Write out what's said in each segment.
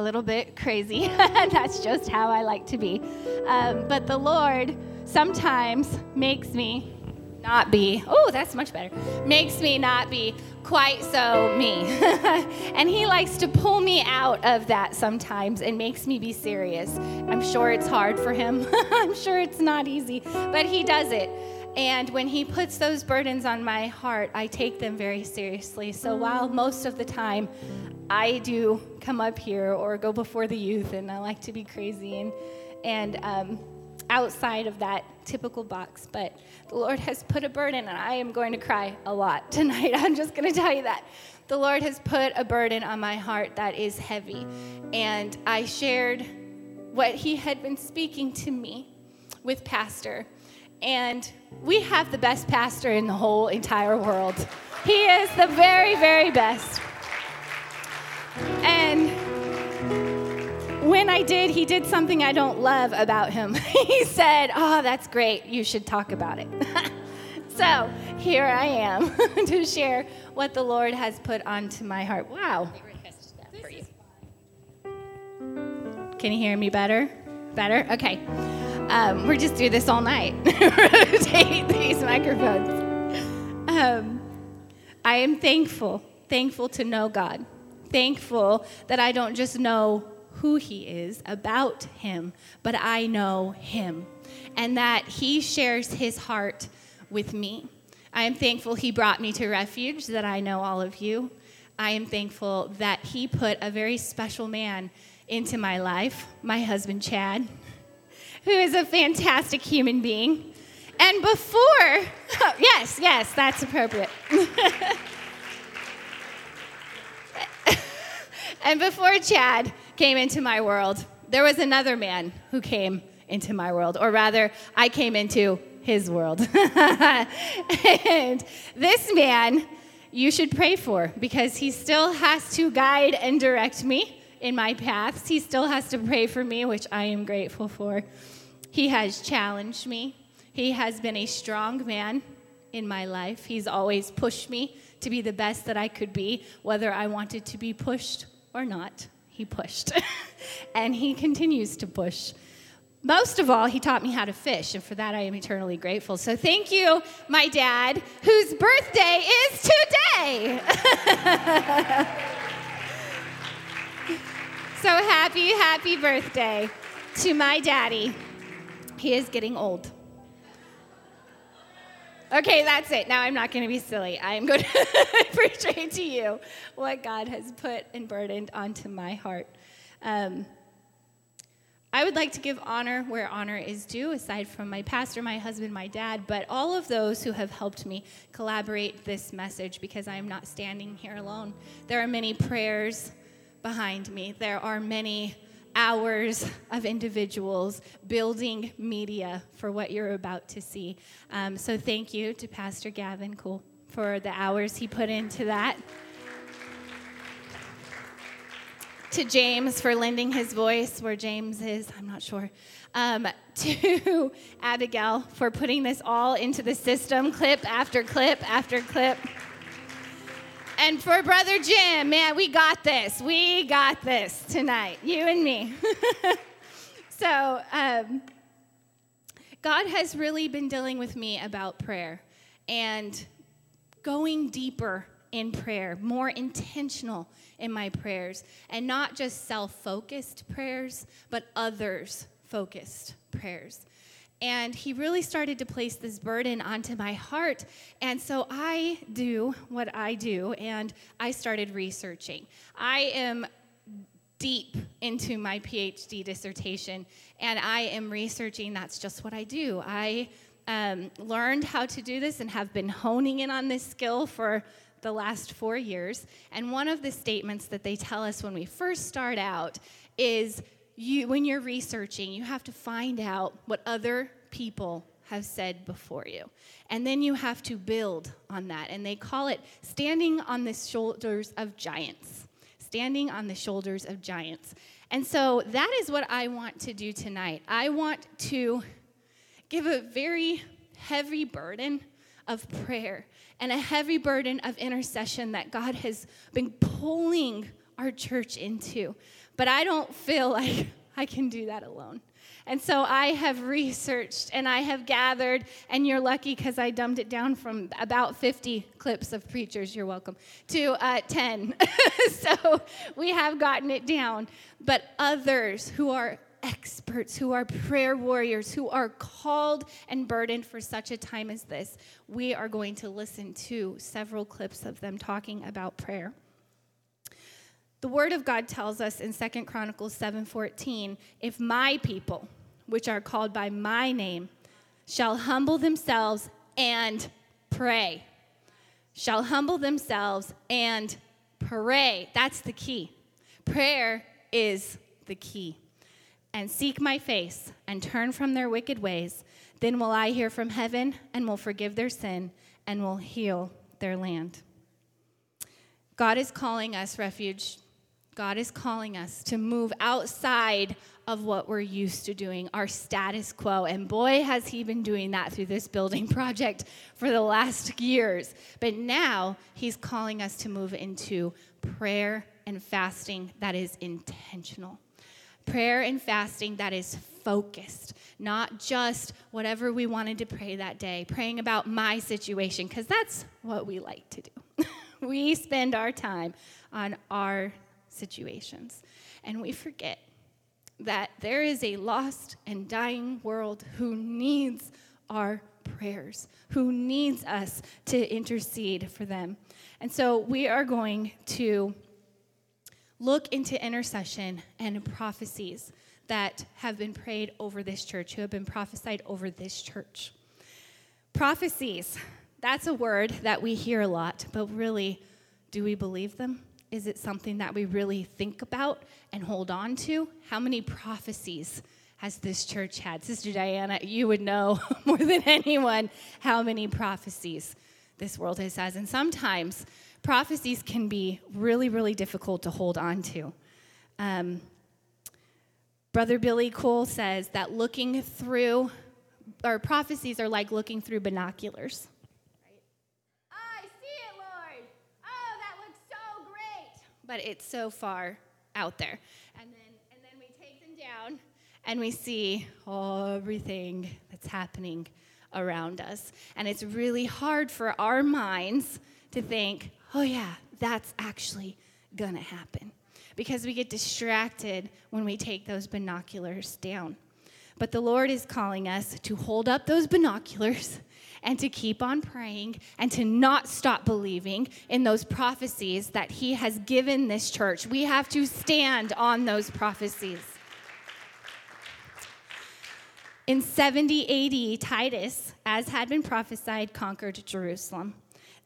a little bit crazy. That's just how I like to be. Um, but the Lord sometimes makes me not be, oh, that's much better, makes me not be quite so me. and He likes to pull me out of that sometimes and makes me be serious. I'm sure it's hard for Him. I'm sure it's not easy, but He does it. And when he puts those burdens on my heart, I take them very seriously. So while most of the time I do come up here or go before the youth, and I like to be crazy and and um, outside of that typical box. But the Lord has put a burden, and I am going to cry a lot tonight. I'm just going to tell you that. The Lord has put a burden on my heart that is heavy. And I shared what He had been speaking to me with Pastor. And we have the best pastor in the whole entire world. He is the very, very best. And when I did, he did something I don't love about him. he said, Oh, that's great. You should talk about it. so here I am to share what the Lord has put onto my heart. Wow. Can you hear me better? Better? Okay. Um, we're just do this all night. Rotate these microphones. Um, I am thankful, thankful to know God thankful that I don't just know who He is, about Him, but I know Him, and that He shares His heart with me. I am thankful He brought me to refuge, that I know all of you. I am thankful that He put a very special man into my life, my husband, Chad, who is a fantastic human being. And before, oh, yes, yes, that's appropriate. And before Chad came into my world, there was another man who came into my world, or rather, I came into his world. and this man, you should pray for because he still has to guide and direct me in my paths. He still has to pray for me, which I am grateful for. He has challenged me, he has been a strong man in my life. He's always pushed me to be the best that I could be, whether I wanted to be pushed or not, he pushed. and he continues to push. Most of all, he taught me how to fish, and for that I am eternally grateful. So thank you, my dad, whose birthday is today. so happy, happy birthday to my daddy. He is getting old. Okay, that's it. Now I'm not going to be silly. I'm going to portray to you what God has put and burdened onto my heart. Um, I would like to give honor where honor is due, aside from my pastor, my husband, my dad, but all of those who have helped me collaborate this message because I am not standing here alone. There are many prayers behind me, there are many hours of individuals building media for what you're about to see. Um, so thank you to Pastor Gavin Cool for the hours he put into that. To James for lending his voice where James is, I'm not sure. Um, to Abigail for putting this all into the system, clip after clip after clip. And for Brother Jim, man, we got this. We got this tonight, you and me. so, um, God has really been dealing with me about prayer and going deeper in prayer, more intentional in my prayers, and not just self focused prayers, but others focused prayers. And he really started to place this burden onto my heart. And so I do what I do, and I started researching. I am deep into my PhD dissertation, and I am researching. That's just what I do. I um, learned how to do this and have been honing in on this skill for the last four years. And one of the statements that they tell us when we first start out is you, when you're researching, you have to find out what other people have said before you. And then you have to build on that. And they call it standing on the shoulders of giants. Standing on the shoulders of giants. And so that is what I want to do tonight. I want to give a very heavy burden of prayer and a heavy burden of intercession that God has been pulling our church into But I don't feel like I can do that alone. And so I have researched and I have gathered, and you're lucky because I dumbed it down from about 50 clips of preachers, you're welcome, to uh, 10. so we have gotten it down. But others who are experts, who are prayer warriors, who are called and burdened for such a time as this, we are going to listen to several clips of them talking about prayer. The word of God tells us in Second Chronicles 7:14, if my people, which are called by my name, shall humble themselves and pray. Shall humble themselves and pray. That's the key. Prayer is the key. And seek my face and turn from their wicked ways. Then will I hear from heaven and will forgive their sin and will heal their land. God is calling us, refuge. God is calling us to move outside of what we're used to doing, our status quo. And boy, has he been doing that through this building project for the last years. But now he's calling us to move into prayer and fasting that is intentional. Prayer and fasting that is focused, not just whatever we wanted to pray that day, praying about my situation, because that's what we like to do. we spend our time on our situations, and we forget that there is a lost and dying world who needs our prayers, who needs us to intercede for them. And so we are going to look into intercession and prophecies that have been prayed over this church, who have been prophesied over this church. Prophecies, that's a word that we hear a lot, but really, do we believe them? Is it something that we really think about and hold on to? How many prophecies has this church had? Sister Diana, you would know more than anyone how many prophecies this world has had. And sometimes prophecies can be really, really difficult to hold on to. Um, Brother Billy Cole says that looking through, or prophecies are like looking through binoculars. But it's so far out there. And then, and then we take them down and we see everything that's happening around us. And it's really hard for our minds to think, oh, yeah, that's actually to happen. Because we get distracted when we take those binoculars down. But the Lord is calling us to hold up those binoculars and to keep on praying and to not stop believing in those prophecies that He has given this church. We have to stand on those prophecies. In 70 AD, Titus, as had been prophesied, conquered Jerusalem.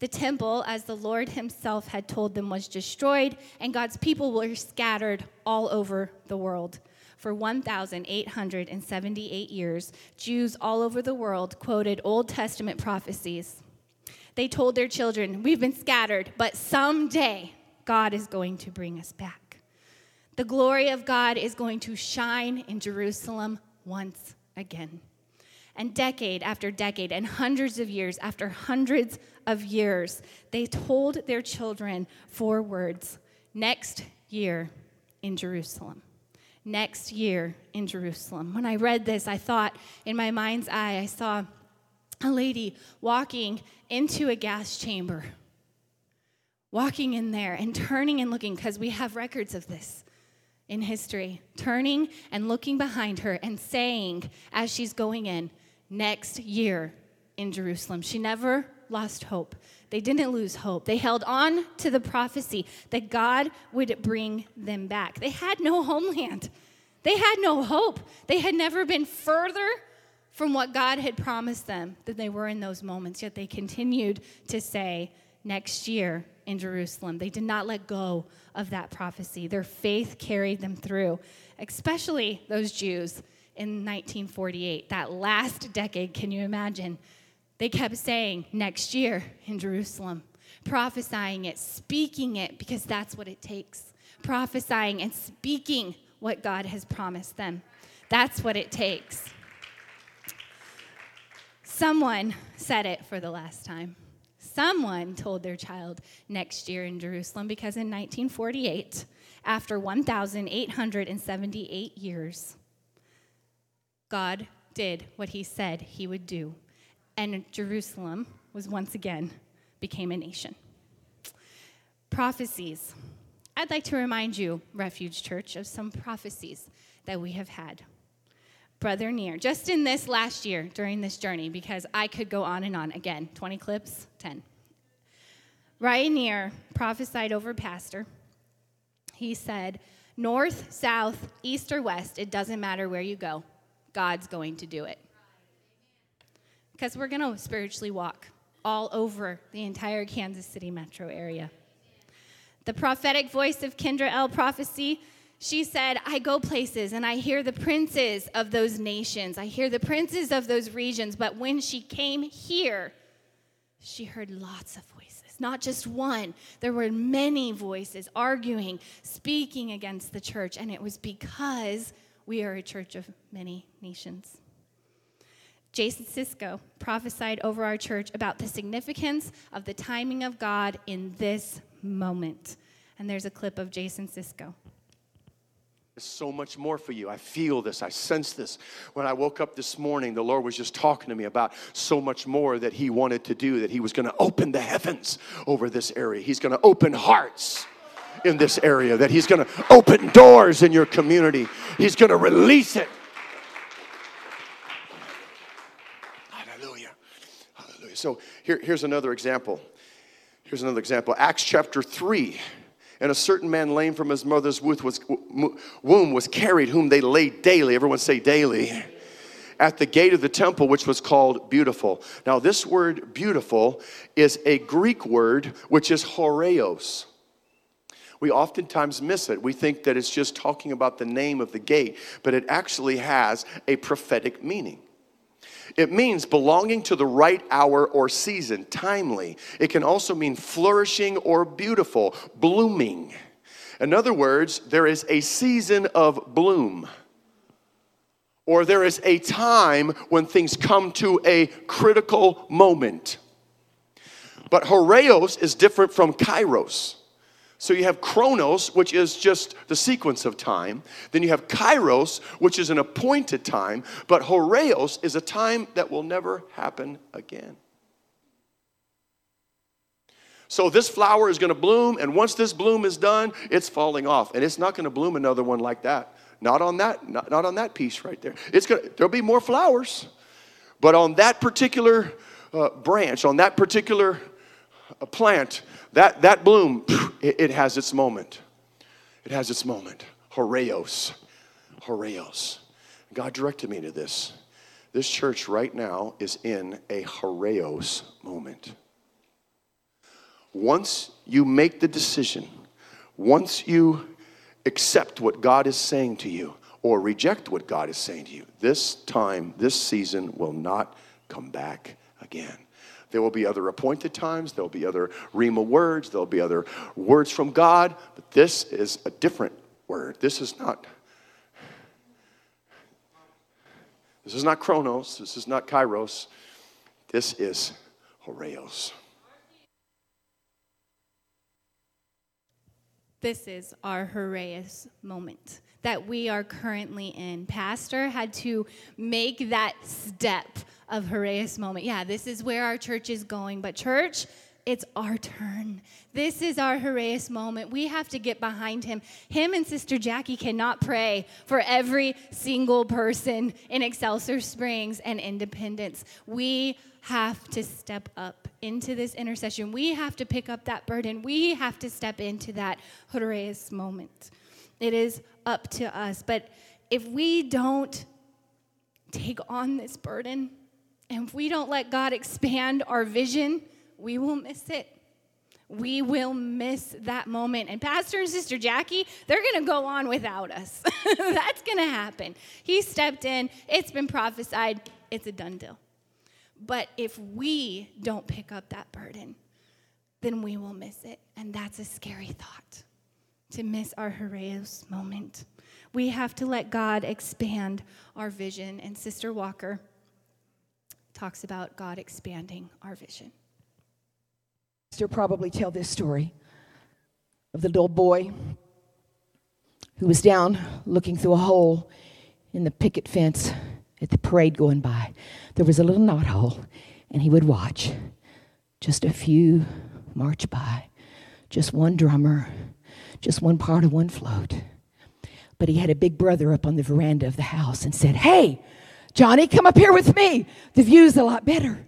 The temple, as the Lord Himself had told them, was destroyed, and God's people were scattered all over the world. For 1,878 years, Jews all over the world quoted Old Testament prophecies. They told their children, We've been scattered, but someday God is going to bring us back. The glory of God is going to shine in Jerusalem once again. And decade after decade, and hundreds of years after hundreds of years, they told their children four words next year in Jerusalem next year in Jerusalem. When I read this, I thought in my mind's eye, I saw a lady walking into a gas chamber, walking in there and turning and looking, because we have records of this in history, turning and looking behind her and saying, as she's going in, next year in Jerusalem. She never lost hope. They didn't lose hope. They held on to the prophecy that God would bring them back. They had no homeland, they had no hope. They had never been further from what God had promised them than they were in those moments, yet they continued to say, next year in Jerusalem. They did not let go of that prophecy. Their faith carried them through, especially those Jews in 1948, that last decade. Can you imagine? They kept saying, next year in Jerusalem, prophesying it, speaking it, because that's what it takes. Prophesying and speaking what God has promised them. That's what it takes. Someone said it for the last time. Someone told their child next year in Jerusalem because in 1948, after 1,878 years, God did what he said he would do, and Jerusalem was once again became a nation. Prophecies. I'd like to remind you, Refuge Church, of some prophecies that we have had. Brother Near, just in this last year during this journey, because I could go on and on. Again, 20 clips, 10. Ryan Near prophesied over Pastor. He said, North, south, east, or west, it doesn't matter where you go, God's going to do it. Because we're going to spiritually walk all over the entire Kansas City metro area. The prophetic voice of Kendra L. Prophecy, she said, I go places and I hear the princes of those nations. I hear the princes of those regions. But when she came here, she heard lots of voices, not just one. There were many voices arguing, speaking against the church. And it was because we are a church of many nations. Jason Cisco prophesied over our church about the significance of the timing of God in this moment. And there's a clip of Jason Cisco. There's so much more for you. I feel this. I sense this. When I woke up this morning, the Lord was just talking to me about so much more that He wanted to do, that He was going to open the heavens over this area. He's going to open hearts in this area, that He's going to open doors in your community. He's going to release it So here, here's another example. Here's another example. Acts chapter 3. And a certain man lame from his mother's womb was carried, whom they laid daily. Everyone say daily. At the gate of the temple, which was called beautiful. Now, this word beautiful is a Greek word which is horeos we oftentimes miss it. We think that it's just talking about the name of the gate, but it actually has a prophetic meaning. It means belonging to the right hour or season, timely. It can also mean flourishing or beautiful, blooming. In other words, there is a season of bloom. Or there is a time when things come to a critical moment. But Horeos is different from Kairos. So you have chronos, which is just the sequence of time. Then you have kairos, which is an appointed time. But horeos is a time that will never happen again. So this flower is going to bloom, and once this bloom is done, it's falling off, and it's not going to bloom another one like that. Not on that, not, not on that piece right there. It's going to, there'll be more flowers, but on that particular uh, branch, on that particular uh, plant, that, that bloom, it, it has its moment. It has its moment. Horeos. Horeos. God directed me to this. This church right now is in a Horeos moment. Once you make the decision, once you accept what God is saying to you or reject what God is saying to you, this time, this season will not come back again. There will be other appointed times, there'll be other Rhema words, there'll be other words from God, but this is a different word. This is not. This is not chronos, this is not kairos, this is horeos. This is our horeos moment that we are currently in. Pastor had to make that step of Horeos moment. Yeah, this is where our church is going, but church, it's our turn. This is our Horeos moment. We have to get behind him. Him and Sister Jackie cannot pray for every single person in Excelsior Springs and Independence. We have to step up into this intercession. We have to pick up that burden. We have to step into that Horeos moment. It is up to us. But if we don't take on this burden, and if we don't let God expand our vision, we will miss it. We will miss that moment. And Pastor and Sister Jackie, they're going to go on without us. That's going to happen. He stepped in, it's been prophesied, it's a done deal. But if we don't pick up that burden, then we will miss it. And that's a scary thought to miss our Horeos moment. We have to let God expand our vision. And Sister Walker talks about God expanding our vision. Sister probably tell this story of the little boy who was down looking through a hole in the picket fence at the parade going by. There was a little knothole, and he would watch. Just a few march by, just one drummer, just one part of one float. But he had a big brother up on the veranda of the house and said, Hey, Johnny, come up here with me. The view's a lot better.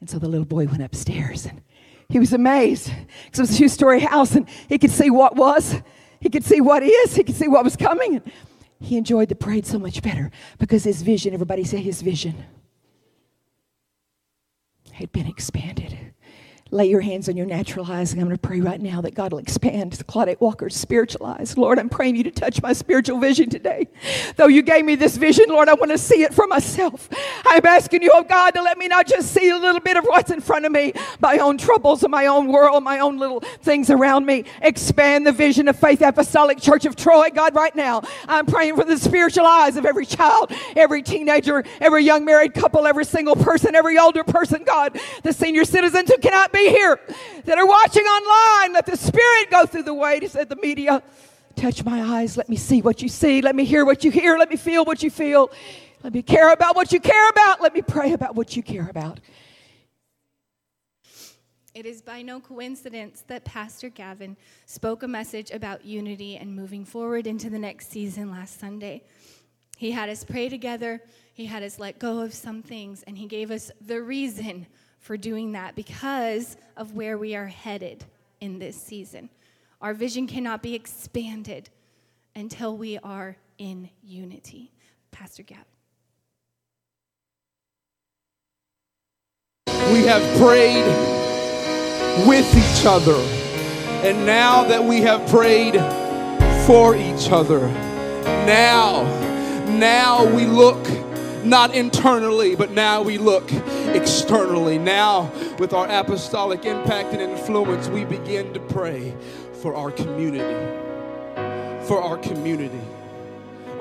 And so the little boy went upstairs and he was amazed because it was a two story house and he could see what was, he could see what is, he could see what was coming. And he enjoyed the parade so much better because his vision, everybody say his vision, had been expanded lay your hands on your natural eyes, and I'm going to pray right now that God will expand Claudette Walker's spiritual eyes. Lord, I'm praying you to touch my spiritual vision today. Though you gave me this vision, Lord, I want to see it for myself. I'm asking you, oh God, to let me not just see a little bit of what's in front of me, my own troubles and my own world, my own little things around me. Expand the vision of Faith Apostolic Church of Troy, God, right now. I'm praying for the spiritual eyes of every child, every teenager, every young married couple, every single person, every older person, God, the senior citizens who cannot be here that are watching online. Let the Spirit go through the way, said the media. Touch my eyes. Let me see what you see. Let me hear what you hear. Let me feel what you feel. Let me care about what you care about. Let me pray about what you care about. It is by no coincidence that Pastor Gavin spoke a message about unity and moving forward into the next season last Sunday. He had us pray together, he had us let go of some things, and he gave us the reason for doing that because of where we are headed in this season. Our vision cannot be expanded until we are in unity. Pastor Gavin. We have prayed with each other. And now that we have prayed for each other, now, now we look not internally, but now we look externally. Now, with our apostolic impact and influence, we begin to pray for our community. For our community.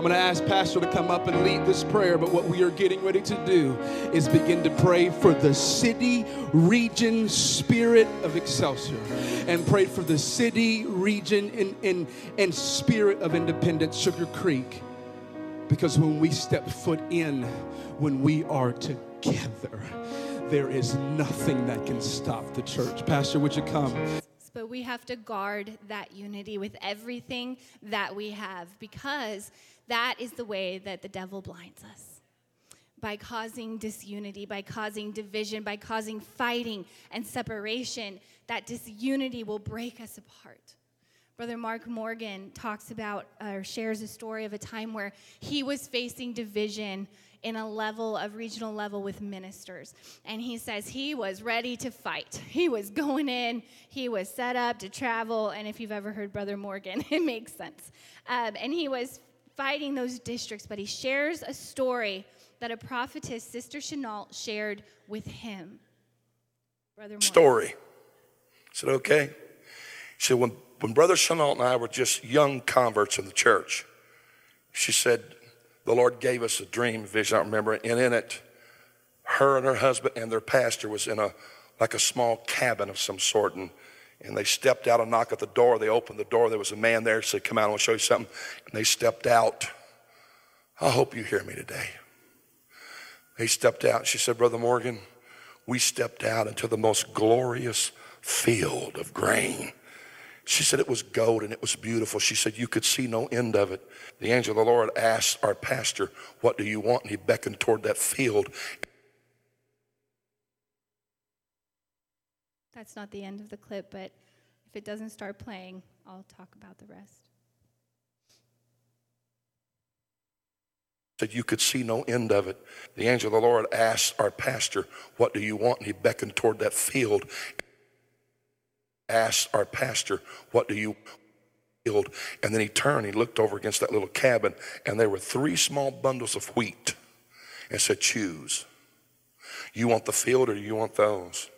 I'm going to ask Pastor to come up and lead this prayer, but what we are getting ready to do is begin to pray for the city, region, spirit of Excelsior, and pray for the city, region, and, and, and spirit of Independence, Sugar Creek. Because when we step foot in, when we are together, there is nothing that can stop the church. Pastor, would you come? But we have to guard that unity with everything that we have because that is the way that the devil blinds us. By causing disunity, by causing division, by causing fighting and separation, that disunity will break us apart. Brother Mark Morgan talks about or shares a story of a time where he was facing division in a level of regional level with ministers. And he says he was ready to fight. He was going in, he was set up to travel. And if you've ever heard Brother Morgan, it makes sense. Um, and he was fighting those districts, but he shares a story that a prophetess, Sister Chenault, shared with him. Brother Morgan. Story. Is it okay? She said, when when Brother Chenault and I were just young converts in the church, she said, the Lord gave us a dream vision, I remember, and in it, her and her husband and their pastor was in a like a small cabin of some sort, and, and they stepped out and knocked at the door. They opened the door. There was a man there. Said, "Come out, I want to show you something." And they stepped out. I hope you hear me today. They stepped out. She said, "Brother Morgan, we stepped out into the most glorious field of grain." She said it was gold and it was beautiful. She said you could see no end of it. The angel of the Lord asked our pastor, What do you want? And he beckoned toward that field. That's not the end of the clip, but if it doesn't start playing, I'll talk about the rest. Said you could see no end of it. The angel of the Lord asked our pastor, What do you want? And he beckoned toward that field asked our pastor, What do you field? And then he turned, he looked over against that little cabin, and there were three small bundles of wheat and said, Choose. You want the field or you want those?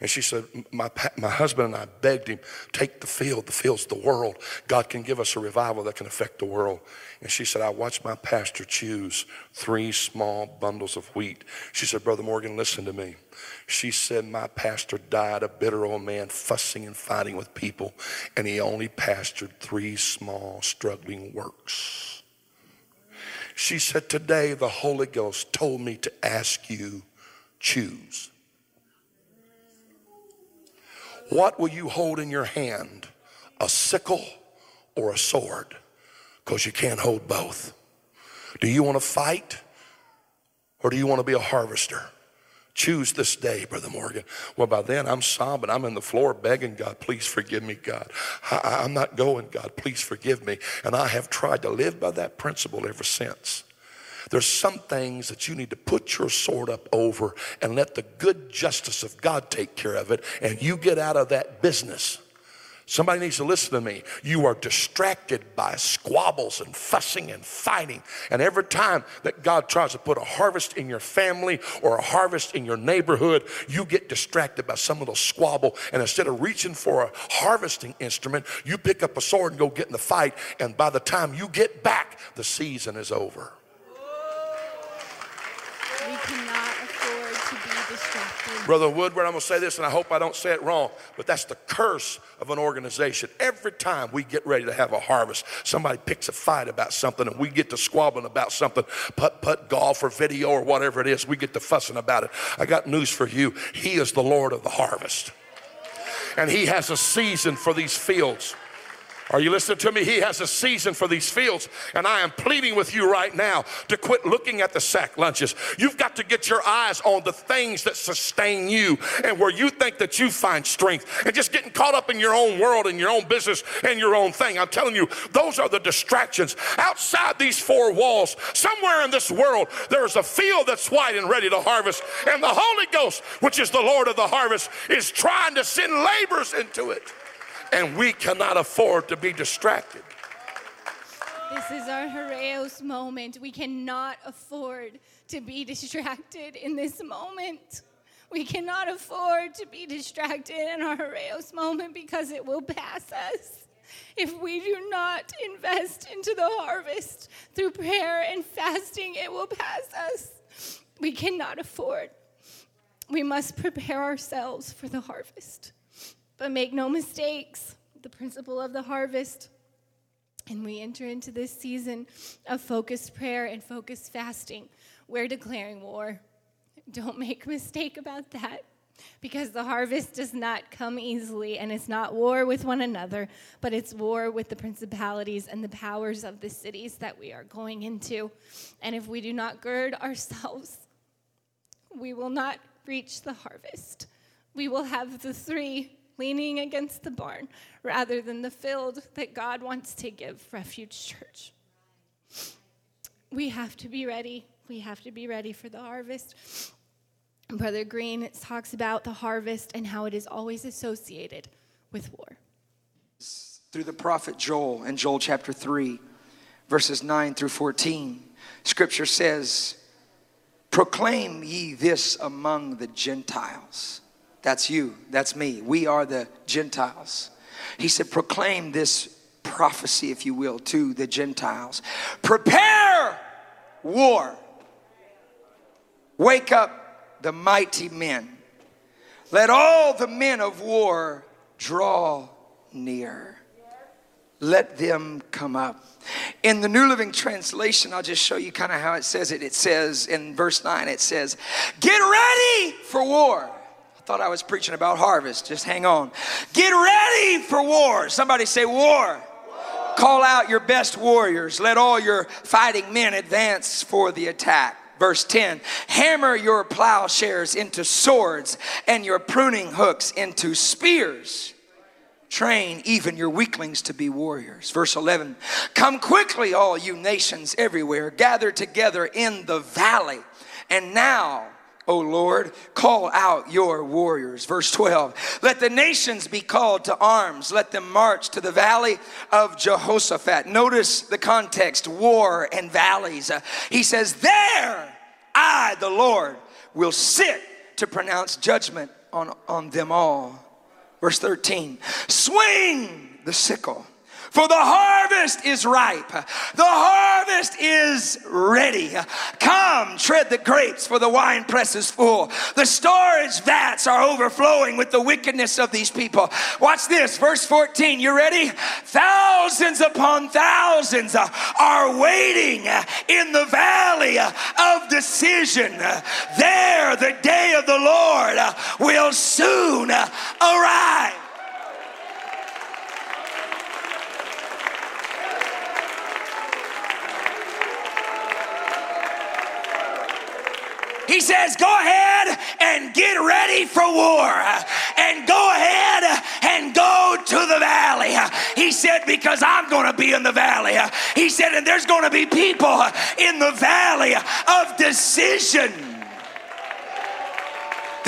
And she said, my, my husband and I begged him, take the field. The field's the world. God can give us a revival that can affect the world. And she said, I watched my pastor choose three small bundles of wheat. She said, Brother Morgan, listen to me. She said, My pastor died a bitter old man, fussing and fighting with people, and he only pastored three small, struggling works. She said, Today the Holy Ghost told me to ask you, choose. What will you hold in your hand? A sickle or a sword? Because you can't hold both. Do you want to fight or do you want to be a harvester? Choose this day, Brother Morgan. Well, by then I'm sobbing. I'm in the floor begging God, please forgive me, God. I, am not going, God, please forgive me. And I have tried to live by that principle ever since. There's some things that you need to put your sword up over and let the good justice of God take care of it, and you get out of that business. Somebody needs to listen to me. You are distracted by squabbles and fussing and fighting. And every time that God tries to put a harvest in your family or a harvest in your neighborhood, you get distracted by some little squabble. And instead of reaching for a harvesting instrument, you pick up a sword and go get in the fight. And by the time you get back, the season is over. Brother Woodward, I'm going to say this, and I hope I don't say it wrong, but that's the curse of an organization. Every time we get ready to have a harvest, somebody picks a fight about something, and we get to squabbling about something, putt putt golf or video or whatever it is, we get to fussing about it. I got news for you. He is the Lord of the harvest, and He has a season for these fields. Are you listening to me? He has a season for these fields, and I am pleading with you right now to quit looking at the sack lunches. You've got to get your eyes on the things that sustain you and where you think that you find strength, and just getting caught up in your own world and your own business and your own thing. I'm telling you, those are the distractions. Outside these four walls, somewhere in this world, there is a field that's white and ready to harvest, and the Holy Ghost, which is the Lord of the harvest, is trying to send laborers into it and we cannot afford to be distracted. This is our Horeos moment. We cannot afford to be distracted in this moment. We cannot afford to be distracted in our Horeos moment because it will pass us. If we do not invest into the harvest through prayer and fasting, it will pass us. We cannot afford. We must prepare ourselves for the harvest. But make no mistakes, the principle of the harvest. And we enter into this season of focused prayer and focused fasting. We're declaring war. Don't make a mistake about that because the harvest does not come easily and it's not war with one another, but it's war with the principalities and the powers of the cities that we are going into. And if we do not gird ourselves, we will not reach the harvest. We will have the three leaning against the barn rather than the field that God wants to give Refuge Church. We have to be ready. We have to be ready for the harvest. Brother Green talks about the harvest and how it is always associated with war. Through the prophet Joel in Joel chapter 3, verses 9 through 14, scripture says, Proclaim ye this among the Gentiles that's you. That's me. We are the Gentiles. He said, proclaim this prophecy, if you will, to the Gentiles. Prepare war. Wake up the mighty men. Let all the men of war draw near. Let them come up. In the New Living Translation, I'll just show you kind of how it says it. It says in verse 9, it says, Get ready for war thought I was preaching about harvest. Just hang on. Get ready for war. Somebody say war. war. Call out your best warriors. Let all your fighting men advance for the attack. Verse 10 Hammer your plowshares into swords and your pruning hooks into spears. Train even your weaklings to be warriors. Verse 11 Come quickly, all you nations everywhere, gather together in the valley. And now, O Lord, call out your warriors. Verse 12, let the nations be called to arms. Let them march to the valley of Jehoshaphat. Notice the context war and valleys. Uh, he says, There I, the Lord, will sit to pronounce judgment on, on them all. Verse 13 Swing the sickle for the harvest is ripe. The harvest is ready. Come, tread the grapes, for the wine press is full. The storage vats are overflowing with the wickedness of these people. Watch this, verse 14. You ready? Thousands upon thousands are waiting in the valley of decision. There, the day of the Lord will soon arrive. He says, Go ahead and get ready for war. And go ahead and go to the valley. He said, Because I'm going to be in the valley. He said, And there's going to be people in the valley of decision.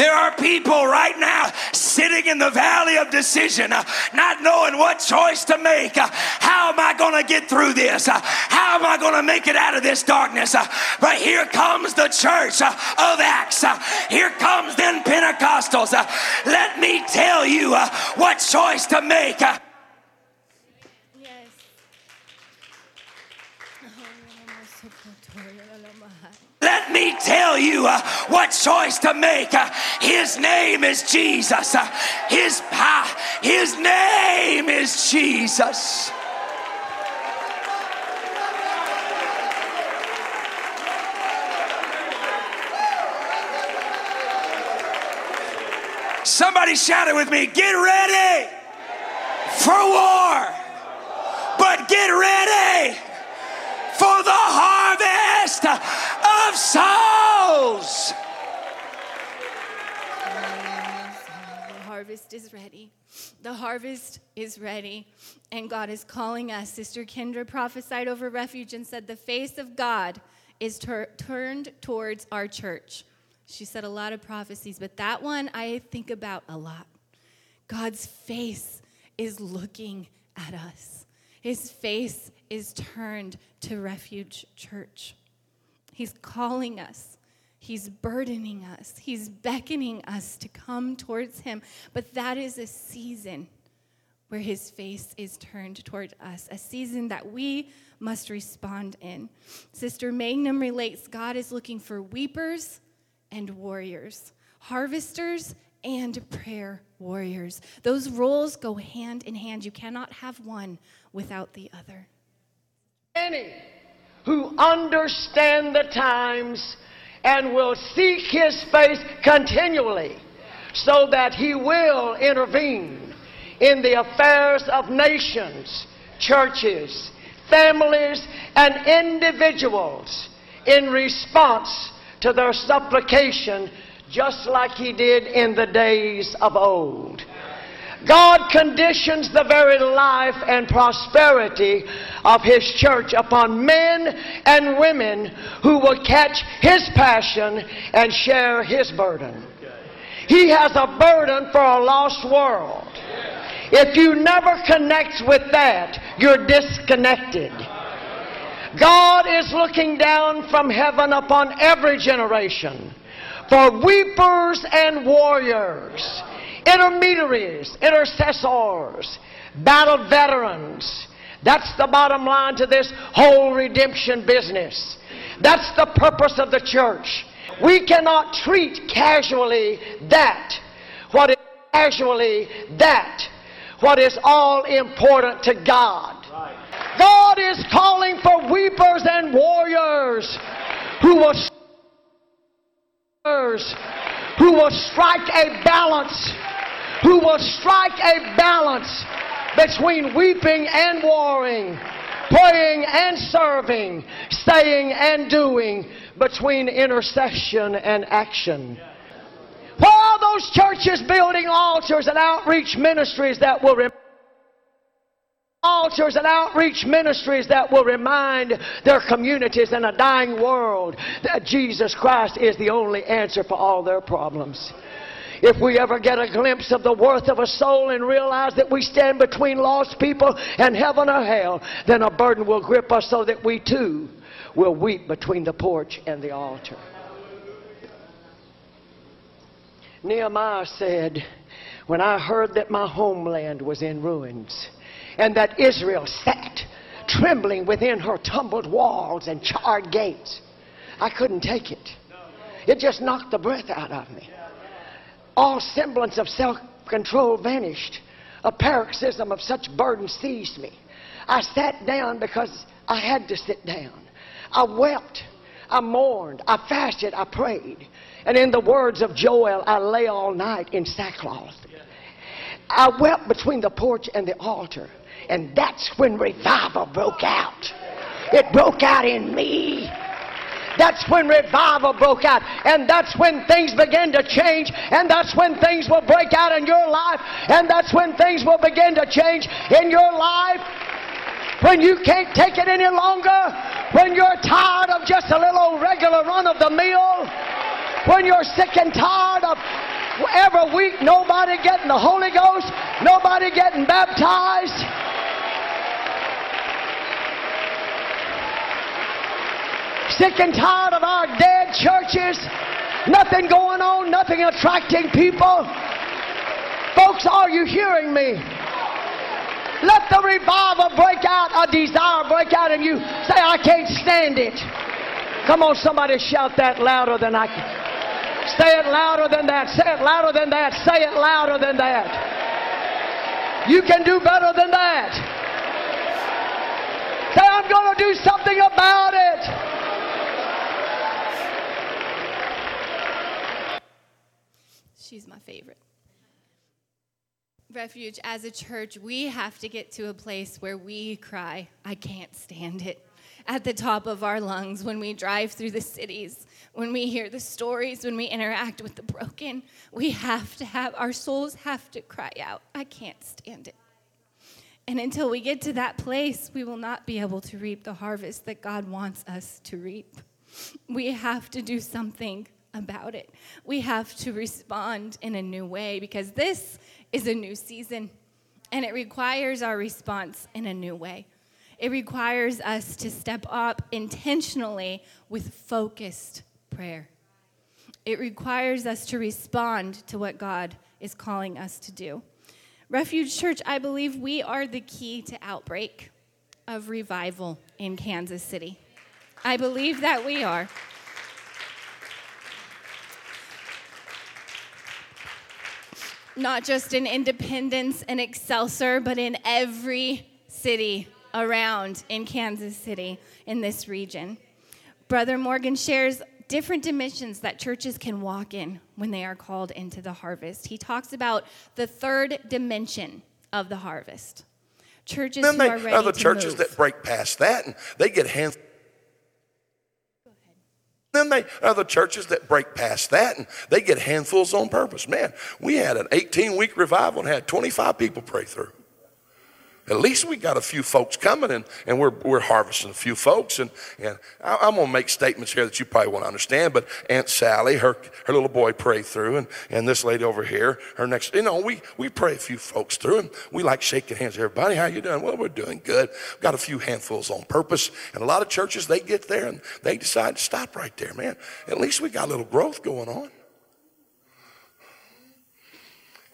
There are people right now sitting in the valley of decision, uh, not knowing what choice to make. Uh, how am I going to get through this? Uh, how am I going to make it out of this darkness? But here comes the church of Acts. Here comes then Pentecostals. Let me tell you what choice to make. Let me tell you uh, what choice to make. Uh, his name is Jesus. Uh, his, his name is Jesus. Somebody shout it with me get ready for war, but get ready for the harvest of souls. The harvest is ready. The harvest is ready. And God is calling us. Sister Kendra prophesied over refuge and said, The face of God is tur- turned towards our church. She said a lot of prophecies, but that one I think about a lot. God's face is looking at us, His face is turned to Refuge Church. He's calling us. He's burdening us. He's beckoning us to come towards Him. But that is a season where His face is turned toward us, a season that we must respond in. Sister Mangun relates God is looking for weepers and warriors, harvesters and prayer warriors. Those roles go hand in hand. You cannot have one without the other. Any who understand the times and will seek his face continually so that he will intervene in the affairs of nations, churches, families, and individuals in response to their supplication, just like he did in the days of old. God conditions the very life and prosperity of His church upon men and women who will catch His passion and share His burden. He has a burden for a lost world. If you never connect with that, you're disconnected. God is looking down from heaven upon every generation for weepers and warriors intermediaries, intercessors, battle veterans. That's the bottom line to this whole redemption business. That's the purpose of the church. We cannot treat casually that, what is casually that, what is all important to God. God is calling for weepers and warriors who will who will strike a balance who will strike a balance between weeping and warring, praying and serving, saying and doing, between intercession and action. Where are those churches building altars and outreach ministries that will altars and outreach ministries that will remind their communities in a dying world that Jesus Christ is the only answer for all their problems? If we ever get a glimpse of the worth of a soul and realize that we stand between lost people and heaven or hell, then a burden will grip us so that we too will weep between the porch and the altar. Nehemiah said, When I heard that my homeland was in ruins, and that Israel sat trembling within her tumbled walls and charred gates, I couldn't take it. It just knocked the breath out of me. All semblance of self control vanished. A paroxysm of such burden seized me. I sat down because I had to sit down. I wept. I mourned. I fasted. I prayed. And in the words of Joel, I lay all night in sackcloth. I wept between the porch and the altar. And that's when revival broke out. It broke out in me. That's when revival broke out. And that's when things began to change. And that's when things will break out in your life. And that's when things will begin to change in your life. When you can't take it any longer. When you're tired of just a little regular run of the mill. When you're sick and tired of every week nobody getting the Holy Ghost, nobody getting baptized. Sick and tired of our dead churches. Nothing going on, nothing attracting people. Folks, are you hearing me? Let the revival break out, a desire break out in you. Say, I can't stand it. Come on, somebody shout that louder than I can. Say it louder than that. Say it louder than that. Say it louder than that. You can do better than that. Say, I'm going to do something about it. She's my favorite. Refuge, as a church, we have to get to a place where we cry, I can't stand it, at the top of our lungs when we drive through the cities, when we hear the stories, when we interact with the broken. We have to have, our souls have to cry out, I can't stand it. And until we get to that place, we will not be able to reap the harvest that God wants us to reap. We have to do something about it. We have to respond in a new way because this is a new season and it requires our response in a new way. It requires us to step up intentionally with focused prayer. It requires us to respond to what God is calling us to do. Refuge Church, I believe we are the key to outbreak of revival in Kansas City. I believe that we are. Not just in Independence and Excelsior, but in every city around in Kansas City in this region. Brother Mangun shares different dimensions that churches can walk in when they are called into the harvest. He talks about the third dimension of the harvest. Churches then who are ready other to churches move. that break past that and they get hands. Then they other churches that break past that and they get handfuls on purpose. Man, we had an 18 week revival and had 25 people pray through. At least we got a few folks coming and, and we're, we're harvesting a few folks. And, and I, I'm going to make statements here that you probably won't understand, but Aunt Sally, her, her little boy prayed through, and, and this lady over here, her next, you know, we, we pray a few folks through, and we like shaking hands. Everybody, how you doing? Well, we're doing good. Got a few handfuls on purpose. And a lot of churches, they get there and they decide to stop right there, man. At least we got a little growth going on.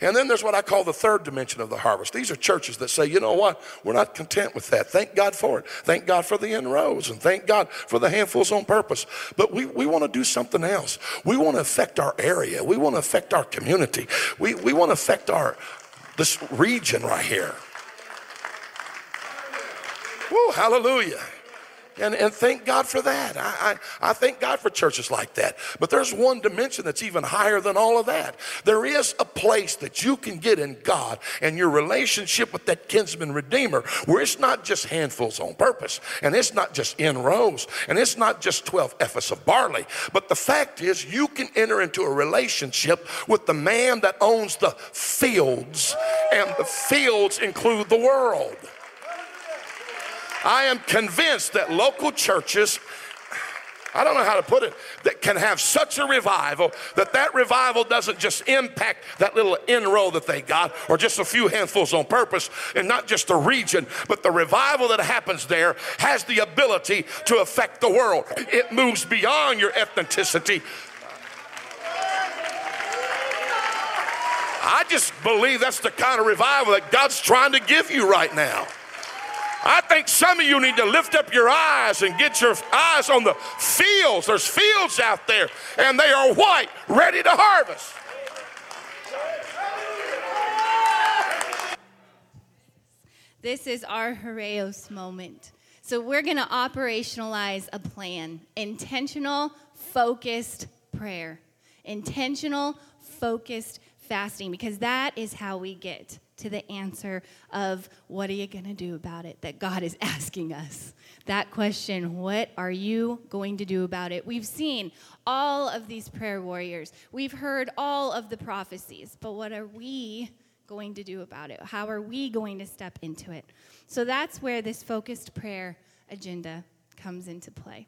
And then there's what I call the third dimension of the harvest. These are churches that say, you know what? We're not content with that. Thank God for it. Thank God for the inroads and thank God for the handfuls on purpose. But we, we want to do something else. We want to affect our area. We want to affect our community. We, we want to affect our this region right here. Woo, hallelujah. And, and thank God for that. I, I, I thank God for churches like that. But there's one dimension that's even higher than all of that. There is a place that you can get in God and your relationship with that kinsman redeemer where it's not just handfuls on purpose and it's not just in rows and it's not just 12 ephahs of barley. But the fact is, you can enter into a relationship with the man that owns the fields, and the fields include the world. I am convinced that local churches, I don't know how to put it, that can have such a revival that that revival doesn't just impact that little in row that they got or just a few handfuls on purpose and not just the region, but the revival that happens there has the ability to affect the world. It moves beyond your ethnicity. I just believe that's the kind of revival that God's trying to give you right now. I think some of you need to lift up your eyes and get your eyes on the fields. There's fields out there, and they are white, ready to harvest. This is our kairos moment. So we're going to operationalize a plan intentional, focused prayer, intentional, focused fasting, because that is how we get to the answer of what are you going to do about it that God is asking us. That question, what are you going to do about it? We've seen all of these prayer warriors, we've heard all of the prophecies, but what are we going to do about it? How are we going to step into it? So that's where this focused prayer agenda comes into play.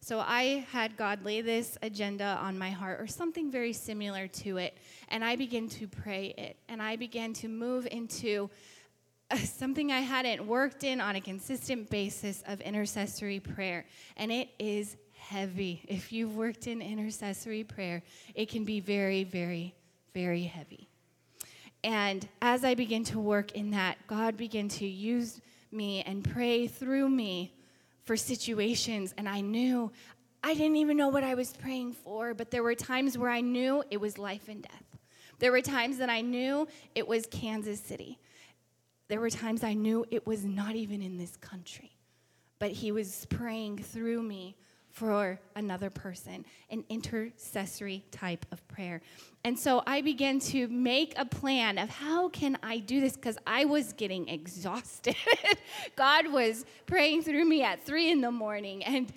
So I had God lay this agenda on my heart, or something very similar to it, and I began to pray it, and I began to move into uh, something I hadn't worked in on a consistent basis of intercessory prayer, and it is heavy. If you've worked in intercessory prayer, it can be very, very, very heavy. And as I began to work in that, God began to use me and pray through me for situations, and I knew I didn't even know what I was praying for, but there were times where I knew it was life and death. There were times that I knew it was Kansas City. There were times I knew it was not even in this country, but He was praying through me for another person, an intercessory type of prayer. And so I began to make a plan of how can I do this because I was getting exhausted. God was praying through me at three in the morning and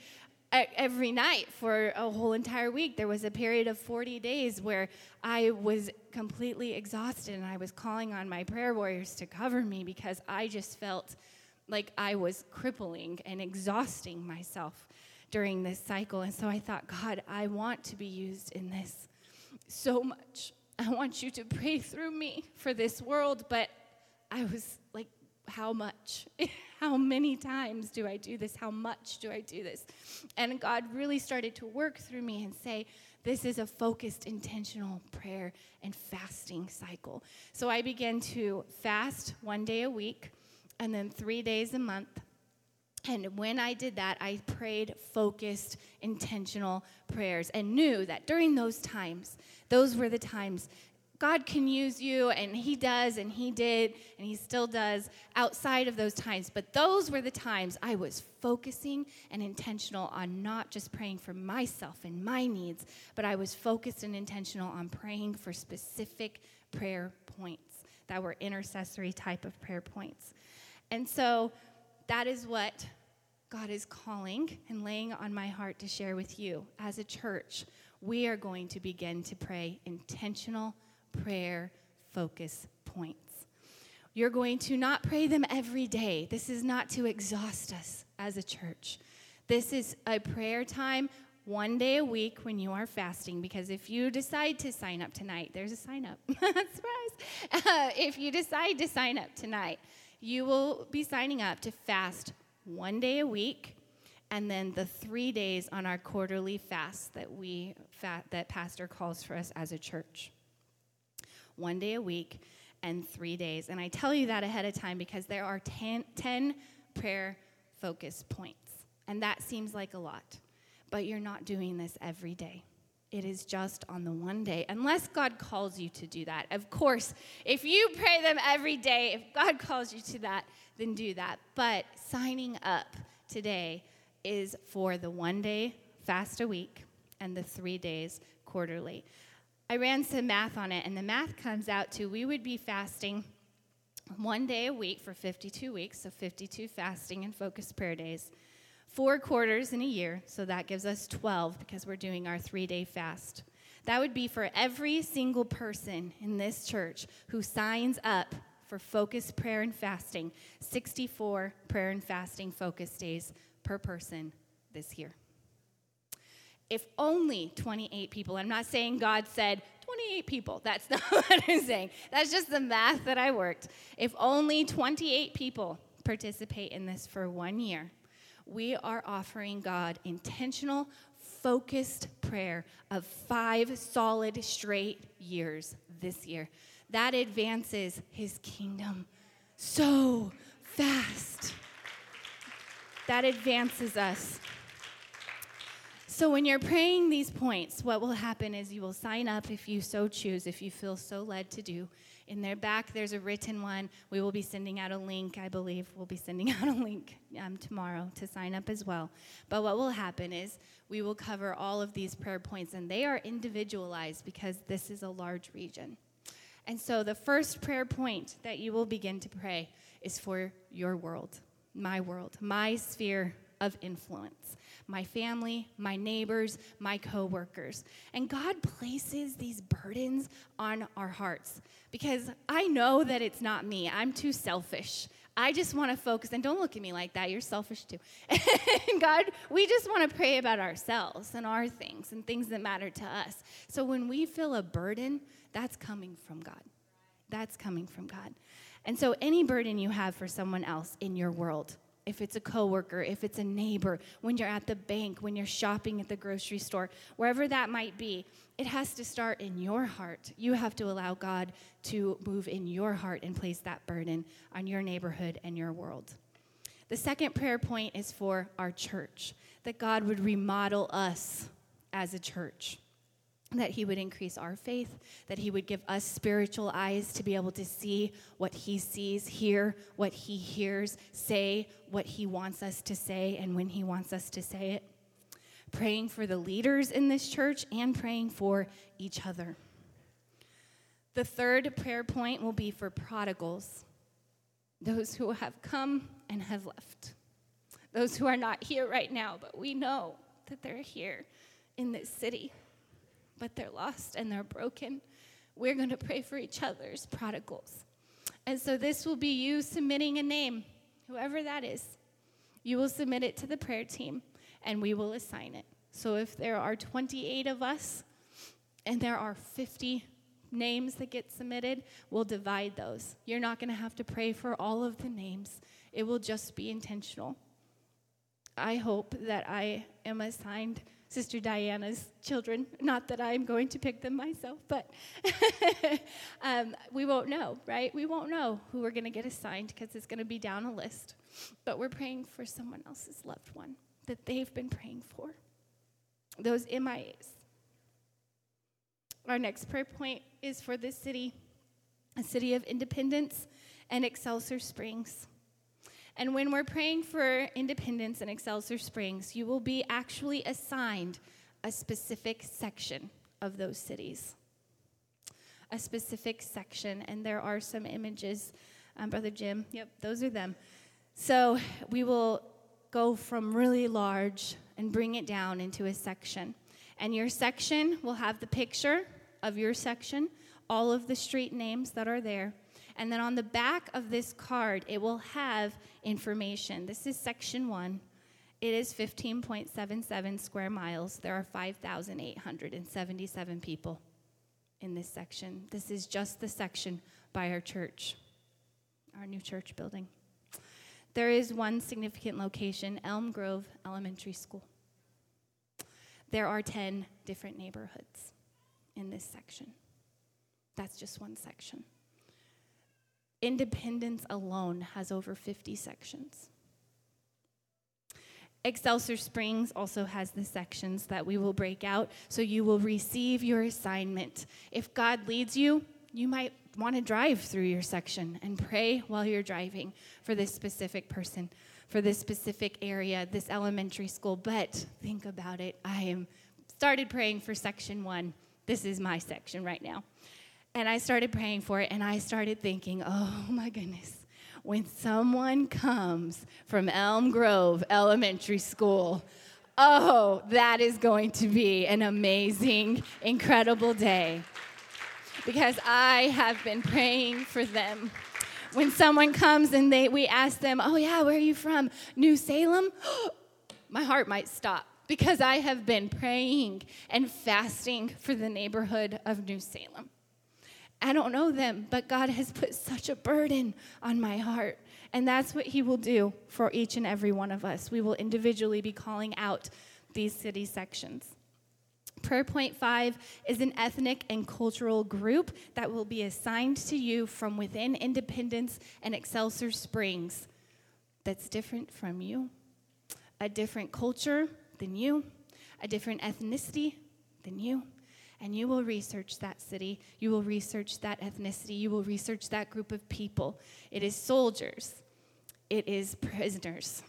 every night for a whole entire week. There was a period of 40 days where I was completely exhausted and I was calling on my prayer warriors to cover me because I just felt like I was crippling and exhausting myself during this cycle. And so I thought, God, I want to be used in this so much. I want you to pray through me for this world. But I was like, how much? how many times do I do this? How much do I do this? And God really started to work through me and say, this is a focused, intentional prayer and fasting cycle. So I began to fast one day a week and then three days a month and when I did that, I prayed focused, intentional prayers and knew that during those times, those were the times God can use you, and He does, and He did, and He still does outside of those times. But those were the times I was focusing and intentional on not just praying for myself and my needs, but I was focused and intentional on praying for specific prayer points that were intercessory type of prayer points. And so, that is what God is calling and laying on my heart to share with you. As a church, we are going to begin to pray intentional prayer focus points. You're going to not pray them every day. This is not to exhaust us as a church. This is a prayer time one day a week when you are fasting because if you decide to sign up tonight, there's a sign up. Surprise. Uh, if you decide to sign up tonight, you will be signing up to fast one day a week and then the three days on our quarterly fast that we that pastor calls for us as a church one day a week and three days and i tell you that ahead of time because there are ten, 10 prayer focus points and that seems like a lot but you're not doing this every day it is just on the one day, unless God calls you to do that. Of course, if you pray them every day, if God calls you to that, then do that. But signing up today is for the one day fast a week and the three days quarterly. I ran some math on it, and the math comes out to we would be fasting one day a week for 52 weeks, so 52 fasting and focused prayer days four quarters in a year, so that gives us 12 because we're doing our three day fast. That would be for every single person in this church who signs up for focused prayer and fasting, 64 prayer and fasting focus days per person this year. If only 28 people, I'm not saying God said 28 people, that's not what I'm saying. That's just the math that I worked. If only 28 people participate in this for one year, we are offering God intentional, focused prayer of five solid straight years this year. that advances his kingdom so fast. That advances us. So, when you're praying these points, what will happen is you will sign up if you so choose, if you feel so led to do. In their back, there's a written one. We will be sending out a link, I believe. We'll be sending out a link um, tomorrow to sign up as well. But what will happen is we will cover all of these prayer points, and they are individualized because this is a large region. And so, the first prayer point that you will begin to pray is for your world, my world, my sphere of influence my family, my neighbors, my coworkers. And God places these burdens on our hearts because I know that it's not me. I'm too selfish. I just want to focus, and don't look at me like that. You're selfish too. and God, we just want to pray about ourselves and our things and things that matter to us. So when we feel a burden, that's coming from God. That's coming from God. And so any burden you have for someone else in your world, if it's a coworker, if it's a neighbor, when you're at the bank, when you're shopping at the grocery store, wherever that might be, it has to start in your heart. You have to allow God to move in your heart and place that burden on your neighborhood and your world. The second prayer point is for our church, that God would remodel us as a church that he would increase our faith, that he would give us spiritual eyes to be able to see what he sees, hear what he hears, say what he wants us to say, and when he wants us to say it. Praying for the leaders in this church and praying for each other. The third prayer point will be for prodigals, those who have come and have left, those who are not here right now, but we know that they're here in this city but they're lost and they're broken. We're going to pray for each other's prodigals. And so this will be you submitting a name, whoever that is. You will submit it to the prayer team and we will assign it. So if there are 28 of us and there are 50 names that get submitted, we'll divide those. You're not going to have to pray for all of the names, it will just be intentional. I hope that I am assigned Sister Diana's children. Not that I'm going to pick them myself, but um, we won't know, right? We won't know who we're going to get assigned because it's going to be down a list. But we're praying for someone else's loved one that they've been praying for. Those MIAs. Our next prayer point is for this city, a city of independence and Excelsior Springs. And when we're praying for independence in Excelsior Springs, you will be actually assigned a specific section of those cities. A specific section. And there are some images, um, Brother Jim. Yep, those are them. So we will go from really large and bring it down into a section. And your section will have the picture of your section, all of the street names that are there, and then on the back of this card, it will have information. This is section one. It is 15.77 square miles. There are 5,877 people in this section. This is just the section by our church, our new church building. There is one significant location, Elm Grove Elementary School. There are 10 different neighborhoods in this section. That's just one section. Independence alone has over 50 sections. Excelsior Springs also has the sections that we will break out, so you will receive your assignment. If God leads you, you might want to drive through your section and pray while you're driving for this specific person, for this specific area, this elementary school. But think about it. I am started praying for section one. This is my section right now. And I started praying for it, and I started thinking, oh my goodness, when someone comes from Elm Grove Elementary School, oh, that is going to be an amazing, incredible day. Because I have been praying for them. When someone comes and they, we ask them, oh, yeah, where are you from? New Salem? my heart might stop because I have been praying and fasting for the neighborhood of New Salem. I don't know them, but God has put such a burden on my heart. And that's what He will do for each and every one of us. We will individually be calling out these city sections. Prayer point five is an ethnic and cultural group that will be assigned to you from within Independence and Excelsior Springs that's different from you, a different culture than you, a different ethnicity than you. And you will research that city, you will research that ethnicity, you will research that group of people. It is soldiers, it is prisoners.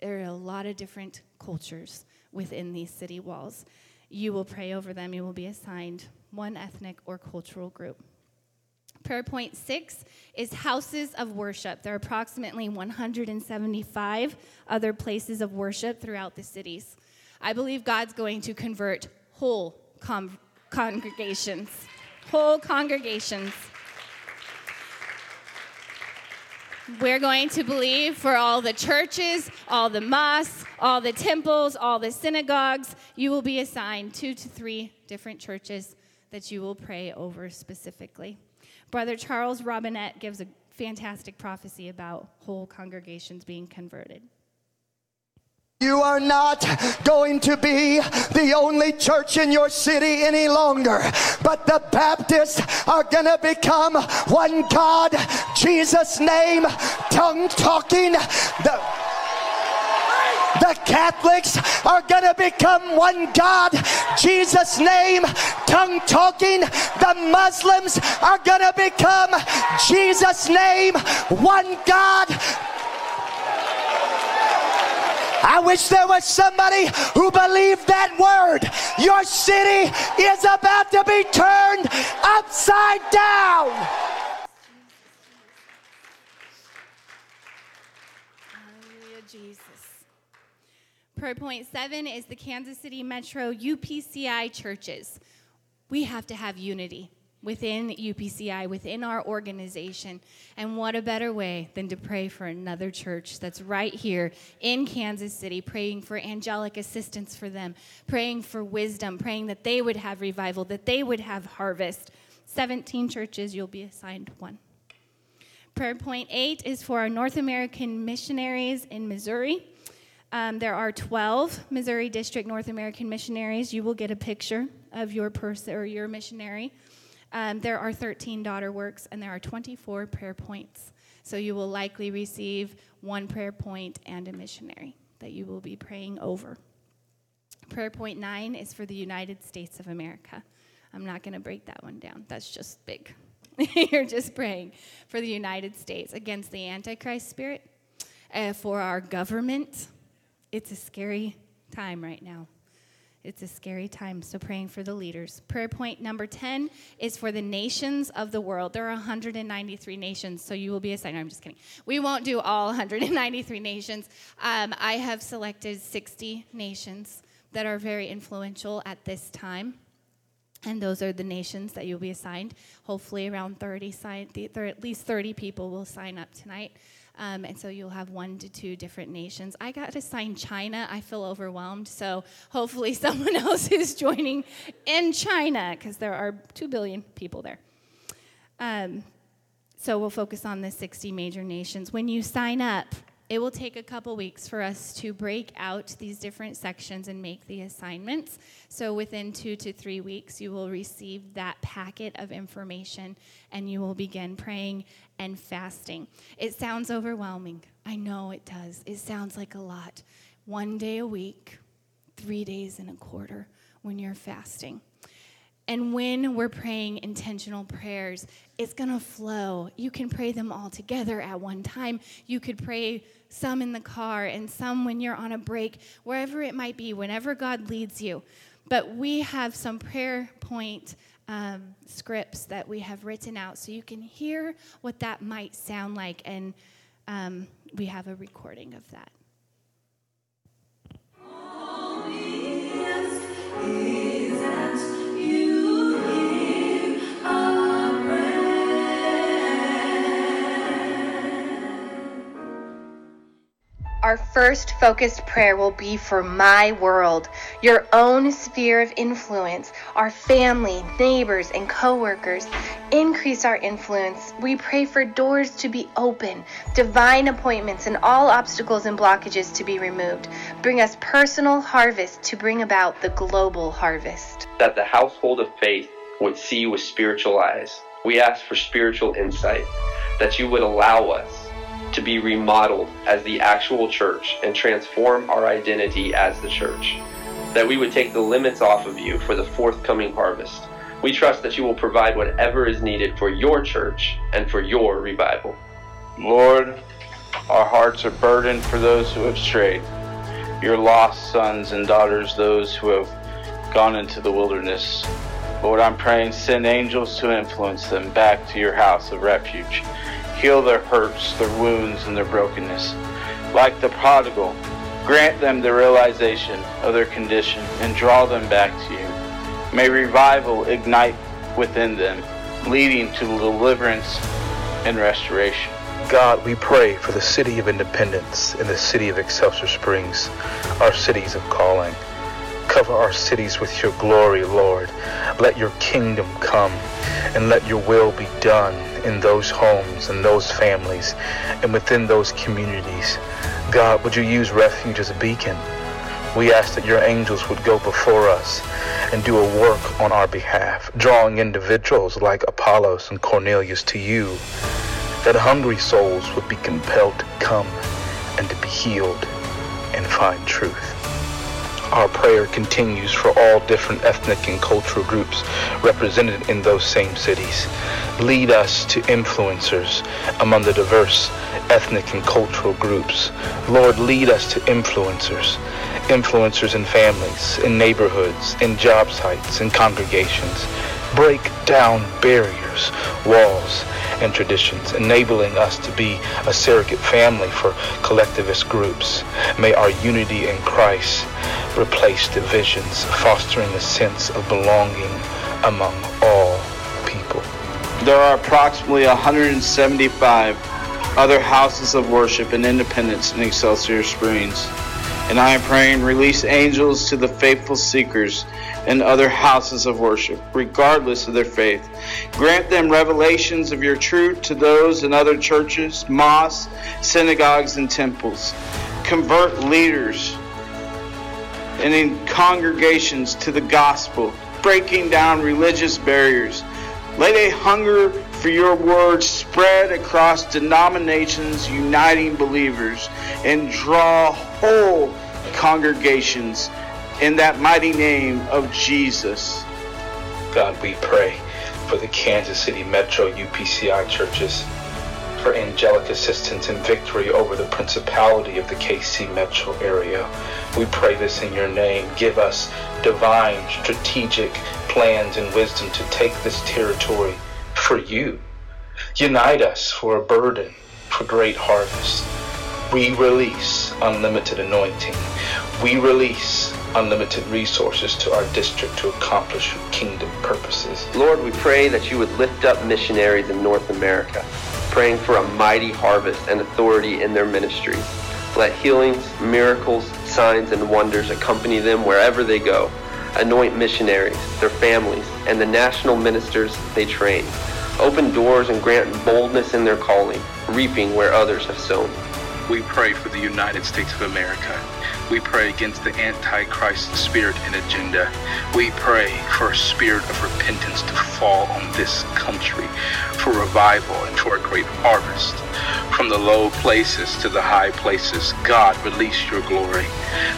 There are a lot of different cultures within these city walls. You will pray over them, you will be assigned one ethnic or cultural group. Prayer point six is houses of worship. There are approximately 175 other places of worship throughout the cities. I believe God's going to convert whole com- congregations, whole congregations. We're going to believe for all the churches, all the mosques, all the temples, all the synagogues, you will be assigned two to three different churches that you will pray over specifically. Brother Charles Robinette gives a fantastic prophecy about whole congregations being converted. You are not going to be the only church in your city any longer, but the Baptists are going to become one God, Jesus' name, tongue talking. The the Catholics are going to become one God, Jesus' name, tongue talking. The Muslims are going to become Jesus' name, one God, I wish there was somebody who believed that word. Your city is about to be turned upside down. Hallelujah, Jesus. Prayer point seven is the Kansas City Metro UPCI churches. We have to have unity within UPCI, within our organization. And what a better way than to pray for another church that's right here in Kansas City, praying for angelic assistance for them, praying for wisdom, praying that they would have revival, that they would have harvest. 17 churches, you'll be assigned one. Prayer point eight is for our North American missionaries in Missouri. Um, there are 12 Missouri District North American missionaries. You will get a picture of your person or your missionary. Um, there are 13 daughter works, and there are 24 prayer points. So you will likely receive one prayer point and a missionary that you will be praying over. Prayer point nine is for the United States of America. I'm not going to break that one down, that's just big. You're just praying for the United States against the Antichrist spirit, uh, for our government. It's a scary time right now. It's a scary time, so praying for the leaders. Prayer point number 10 is for the nations of the world. There are 193 nations, so you will be assigned. No, I'm just kidding. We won't do all 193 nations. Um, I have selected 60 nations that are very influential at this time. And those are the nations that you'll be assigned. Hopefully, around 30 sign, there at least 30 people will sign up tonight. Um, and so you'll have one to two different nations. I got to sign China. I feel overwhelmed. So hopefully, someone else is joining in China because there are 2 billion people there. Um, so we'll focus on the 60 major nations. When you sign up, it will take a couple weeks for us to break out these different sections and make the assignments. So within two to three weeks, you will receive that packet of information and you will begin praying and fasting. It sounds overwhelming. I know it does. It sounds like a lot. One day a week, three days and a quarter when you're fasting. And when we're praying intentional prayers, it's going to flow. You can pray them all together at one time. You could pray some in the car and some when you're on a break, wherever it might be, whenever God leads you. But we have some prayer point um, scripts that we have written out so you can hear what that might sound like. And um, we have a recording of that. Our first focused prayer will be for my world, your own sphere of influence, our family, neighbors, and coworkers. Increase our influence. We pray for doors to be open, divine appointments, and all obstacles and blockages to be removed. Bring us personal harvest to bring about the global harvest. That the household of faith would see with spiritual eyes. We ask for spiritual insight, that you would allow us to be remodeled as the actual church and transform our identity as the church. That we would take the limits off of you for the forthcoming harvest. We trust that you will provide whatever is needed for your church and for your revival. Lord, our hearts are burdened for those who have strayed, your lost sons and daughters, those who have gone into the wilderness. Lord, I'm praying, send angels to influence them back to your house of refuge. Heal their hurts, their wounds, and their brokenness. Like the prodigal, grant them the realization of their condition and draw them back to you. May revival ignite within them, leading to deliverance and restoration. God, we pray for the city of independence and the city of Excelsior Springs, our cities of calling. Cover our cities with your glory, Lord. Let your kingdom come and let your will be done in those homes and those families and within those communities. God, would you use refuge as a beacon? We ask that your angels would go before us and do a work on our behalf, drawing individuals like Apollos and Cornelius to you, that hungry souls would be compelled to come and to be healed and find truth. Our prayer continues for all different ethnic and cultural groups represented in those same cities. Lead us to influencers among the diverse ethnic and cultural groups. Lord, lead us to influencers. Influencers in families, in neighborhoods, in job sites, in congregations. Break down barriers, walls, and traditions, enabling us to be a surrogate family for collectivist groups. May our unity in Christ replace divisions, fostering a sense of belonging among all people. There are approximately 175 other houses of worship and independence in Excelsior Springs. And I am praying, release angels to the faithful seekers and other houses of worship, regardless of their faith. Grant them revelations of your truth to those in other churches, mosques, synagogues, and temples. Convert leaders and in congregations to the gospel, breaking down religious barriers. Let a hunger for your word spread across denominations, uniting believers, and draw whole congregations in that mighty name of Jesus. God, we pray for the Kansas City Metro UPCI churches for angelic assistance and victory over the principality of the KC metro area. We pray this in your name. Give us divine strategic plans and wisdom to take this territory for you. Unite us for a burden for great harvest. We release unlimited anointing. We release unlimited resources to our district to accomplish kingdom purposes. Lord, we pray that you would lift up missionaries in North America praying for a mighty harvest and authority in their ministries. Let healings, miracles, signs, and wonders accompany them wherever they go. Anoint missionaries, their families, and the national ministers they train. Open doors and grant boldness in their calling, reaping where others have sown. We pray for the United States of America. We pray against the Antichrist spirit and agenda. We pray for a spirit of repentance to fall on this country, for revival and for a great harvest. From the low places to the high places, God, release your glory.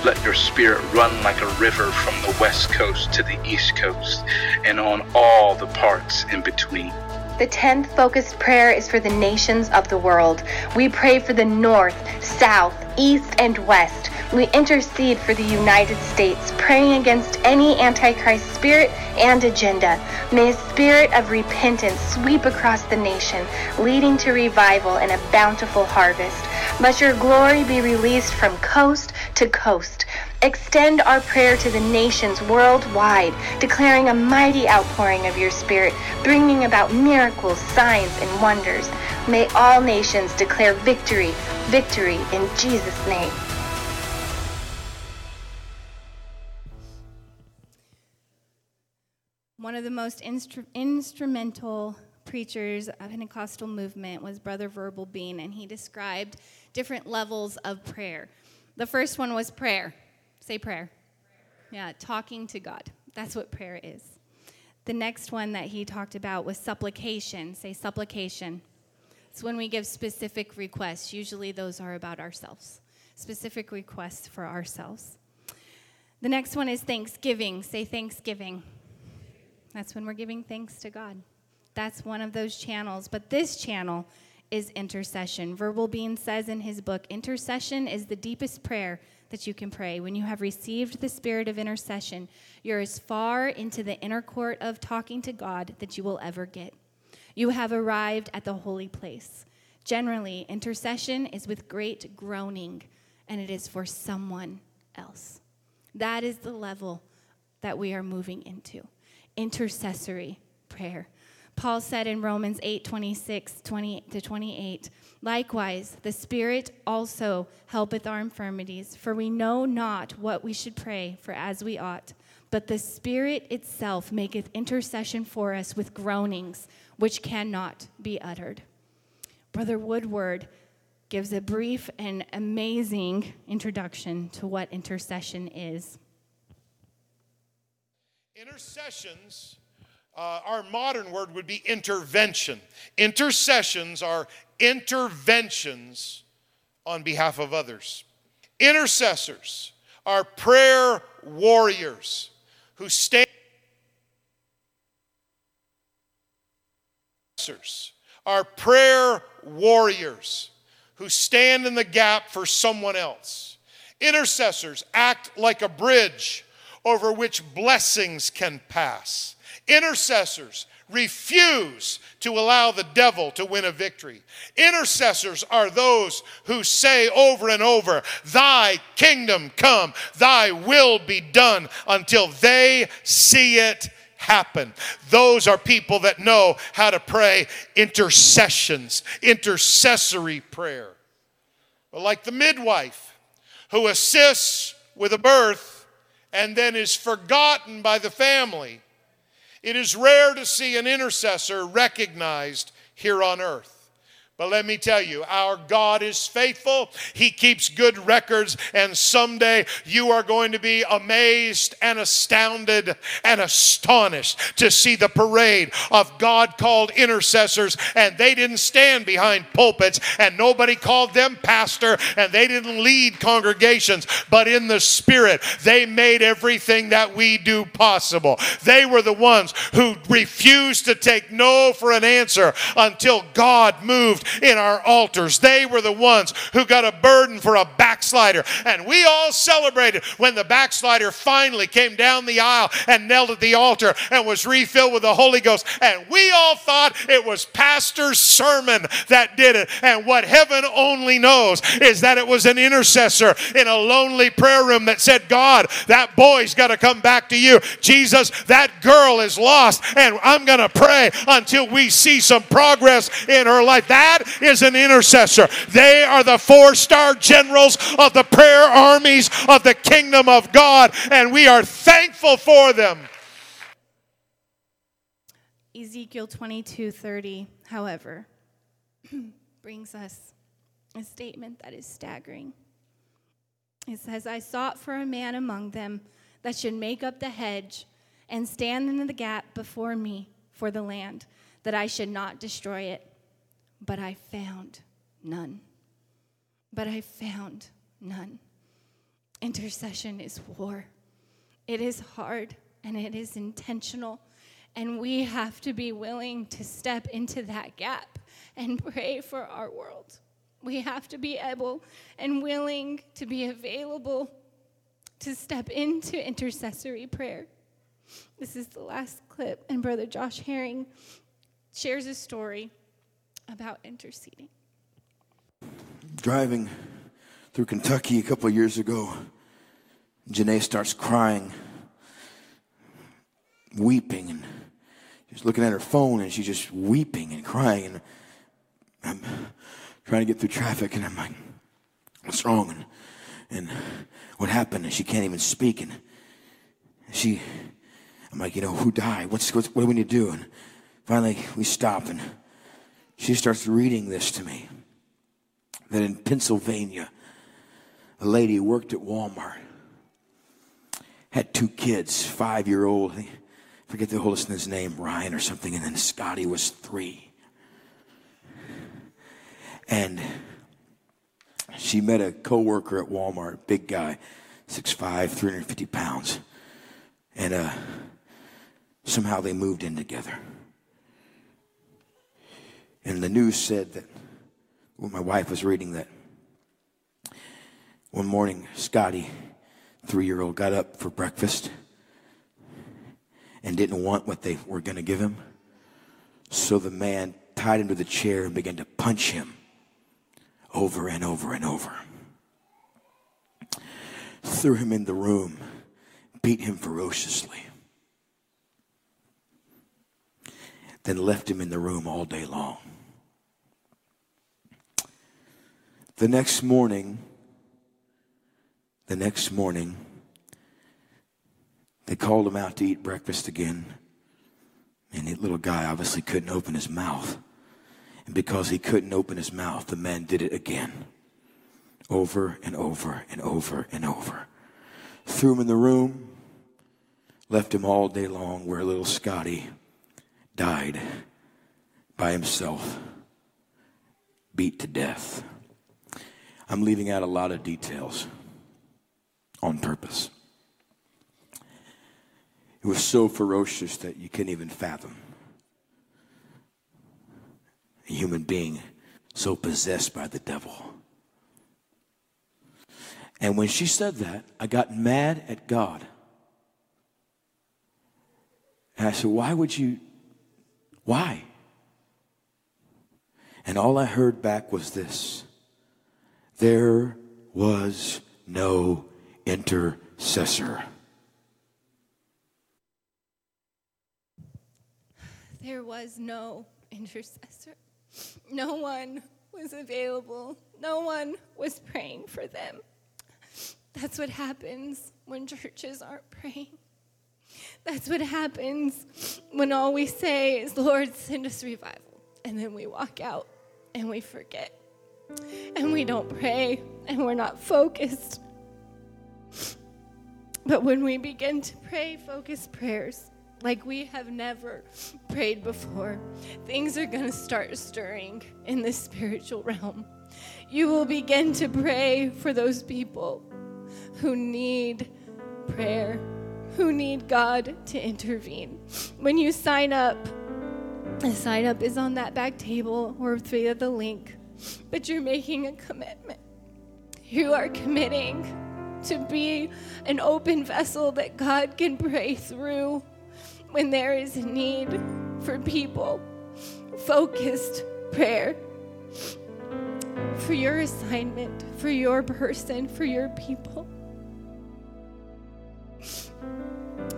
Let your spirit run like a river from the west coast to the east coast and on all the parts in between. The 10th focused prayer is for the nations of the world. We pray for the north, south, east, and west. We intercede for the United States, praying against any Antichrist spirit and agenda. May a spirit of repentance sweep across the nation, leading to revival and a bountiful harvest. Let your glory be released from coast to coast. Extend our prayer to the nations worldwide, declaring a mighty outpouring of your Spirit, bringing about miracles, signs, and wonders. May all nations declare victory, victory in Jesus' name. One of the most instru- instrumental preachers of Pentecostal movement was Brother Verbal Bean, and he described different levels of prayer. The first one was prayer. Say prayer. Yeah, talking to God. That's what prayer is. The next one that he talked about was supplication. Say supplication. It's when we give specific requests. Usually those are about ourselves, specific requests for ourselves. The next one is thanksgiving. Say thanksgiving. That's when we're giving thanks to God. That's one of those channels. But this channel is intercession. Verbal Bean says in his book intercession is the deepest prayer that you can pray. When you have received the spirit of intercession, you're as far into the inner court of talking to God that you will ever get. You have arrived at the holy place. Generally, intercession is with great groaning, and it is for someone else. That is the level that we are moving into intercessory prayer. Paul said in Romans 8 26 20 to 28, likewise, the Spirit also helpeth our infirmities, for we know not what we should pray for as we ought. But the Spirit itself maketh intercession for us with groanings which cannot be uttered. Brother Woodward gives a brief and amazing introduction to what intercession is. Intercessions, uh, our modern word would be intervention. Intercessions are interventions on behalf of others. Intercessors are prayer warriors who stand. Intercessors Are prayer warriors who stand in the gap for someone else. Intercessors act like a bridge over which blessings can pass. Intercessors refuse to allow the devil to win a victory. Intercessors are those who say over and over, Thy kingdom come, Thy will be done, until they see it happen. Those are people that know how to pray intercessions, intercessory prayer. Like the midwife who assists with a birth and then is forgotten by the family. It is rare to see an intercessor recognized here on earth. But let me tell you, our God is faithful. He keeps good records, and someday you are going to be amazed and astounded and astonished to see the parade of God called intercessors. And they didn't stand behind pulpits, and nobody called them pastor, and they didn't lead congregations, but in the Spirit, they made everything that we do possible. They were the ones who refused to take no for an answer until God moved in our altars. They were the ones who got a burden for a backslider. And we all celebrated when the backslider finally came down the aisle and knelt at the altar and was refilled with the Holy Ghost. And we all thought it was Pastor's sermon that did it. And what heaven only knows is that it was an intercessor in a lonely prayer room that said, God, that boy's got to come back to you. Jesus, that girl is lost. And I'm going to pray until we see some progress in her life. That is an intercessor. They are the four star generals of the prayer armies of the kingdom of God, and we are thankful for them. Ezekiel 22:30, however, brings us a statement that is staggering. It says, I sought for a man among them that should make up the hedge and stand in the gap before me for the land, that I should not destroy it but I found none. But I found none. Intercession is war. It is hard and it is intentional. And we have to be willing to step into that gap and pray for our world. We have to be able and willing to be available to step into intercessory prayer. This is the last clip, and Brother Josh Herring shares a story about interceding. Driving through Kentucky a couple years ago, Janae starts crying, weeping, and she's looking at her phone and she's just weeping and crying. And I'm trying to get through traffic, and I'm like, what's wrong? And, and what happened? And she can't even speak. And she, I'm like, you know, who died? What's, what's what do we need to do? And finally, we stop, and she starts reading this to me. That in Pennsylvania, a lady worked at Walmart had two kids, five year old, forget the oldest his name, Ryan or something, and then Scotty was three. And she met a coworker at Walmart, big guy, 6'5, 350 pounds. And uh, somehow they moved in together. And the news said that, well, my wife was reading that one morning, Scotty, three year old, got up for breakfast and didn't want what they were going to give him. So the man tied him to the chair and began to punch him over and over and over. Threw him in the room, beat him ferociously. Then left him in the room all day long. The next morning, the next morning, they called him out to eat breakfast again. And the little guy obviously couldn't open his mouth. And because he couldn't open his mouth, the man did it again. Over and over and over and over. Threw him in the room, left him all day long where little Scotty died by himself, beat to death. I'm leaving out a lot of details on purpose. It was so ferocious that you couldn't even fathom. A human being so possessed by the devil. And when she said that, I got mad at God. And I said, Why would you? Why? And all I heard back was this there was no intercessor. There was no intercessor. No one was available. No one was praying for them. That's what happens when churches aren't praying. That's what happens when all we say is, Lord, send us revival. And then we walk out and we forget. And we don't pray and we're not focused. But when we begin to pray focused prayers, like we have never prayed before, things are going to start stirring in the spiritual realm. You will begin to pray for those people who need prayer, who need God to intervene. When you sign up, the sign up is on that back table or via the link, but you're making a commitment. You are committing to be an open vessel that God can pray through when there is a need for people. Focused prayer for your assignment, for your person, for your people.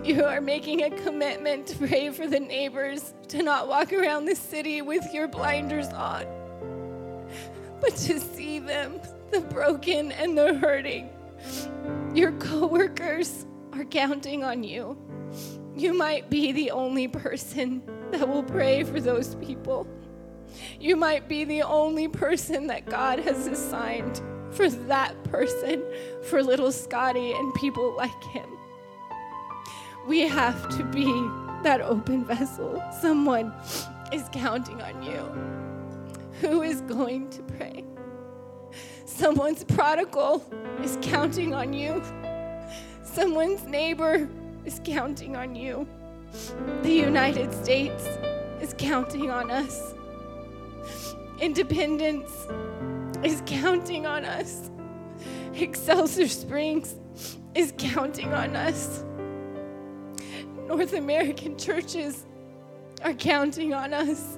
You are making a commitment to pray for the neighbors, to not walk around the city with your blinders on, but to see them, the broken and the hurting. Your coworkers are counting on you. You might be the only person that will pray for those people. You might be the only person that God has assigned for that person, for little Scotty and people like him. We have to be that open vessel. Someone is counting on you. Who is going to pray? Someone's prodigal is counting on you. Someone's neighbor is counting on you. The United States is counting on us. Independence is counting on us. Excelsior Springs is counting on us. North American churches are counting on us.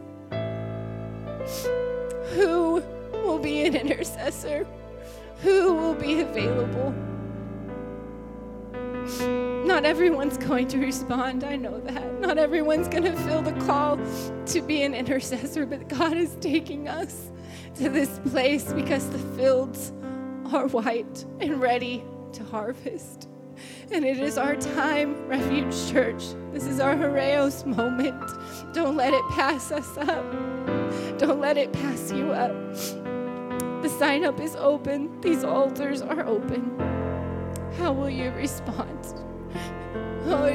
Who will be an intercessor? Who will be available? Not everyone's going to respond. I know that. Not everyone's going to feel the call to be an intercessor, but God is taking us to this place because the fields are white and ready to harvest. And it is our time, Refuge Church. This is our kairos moment. Don't let it pass us up. Don't let it pass you up. The sign up is open, these altars are open. How will you respond? Oh,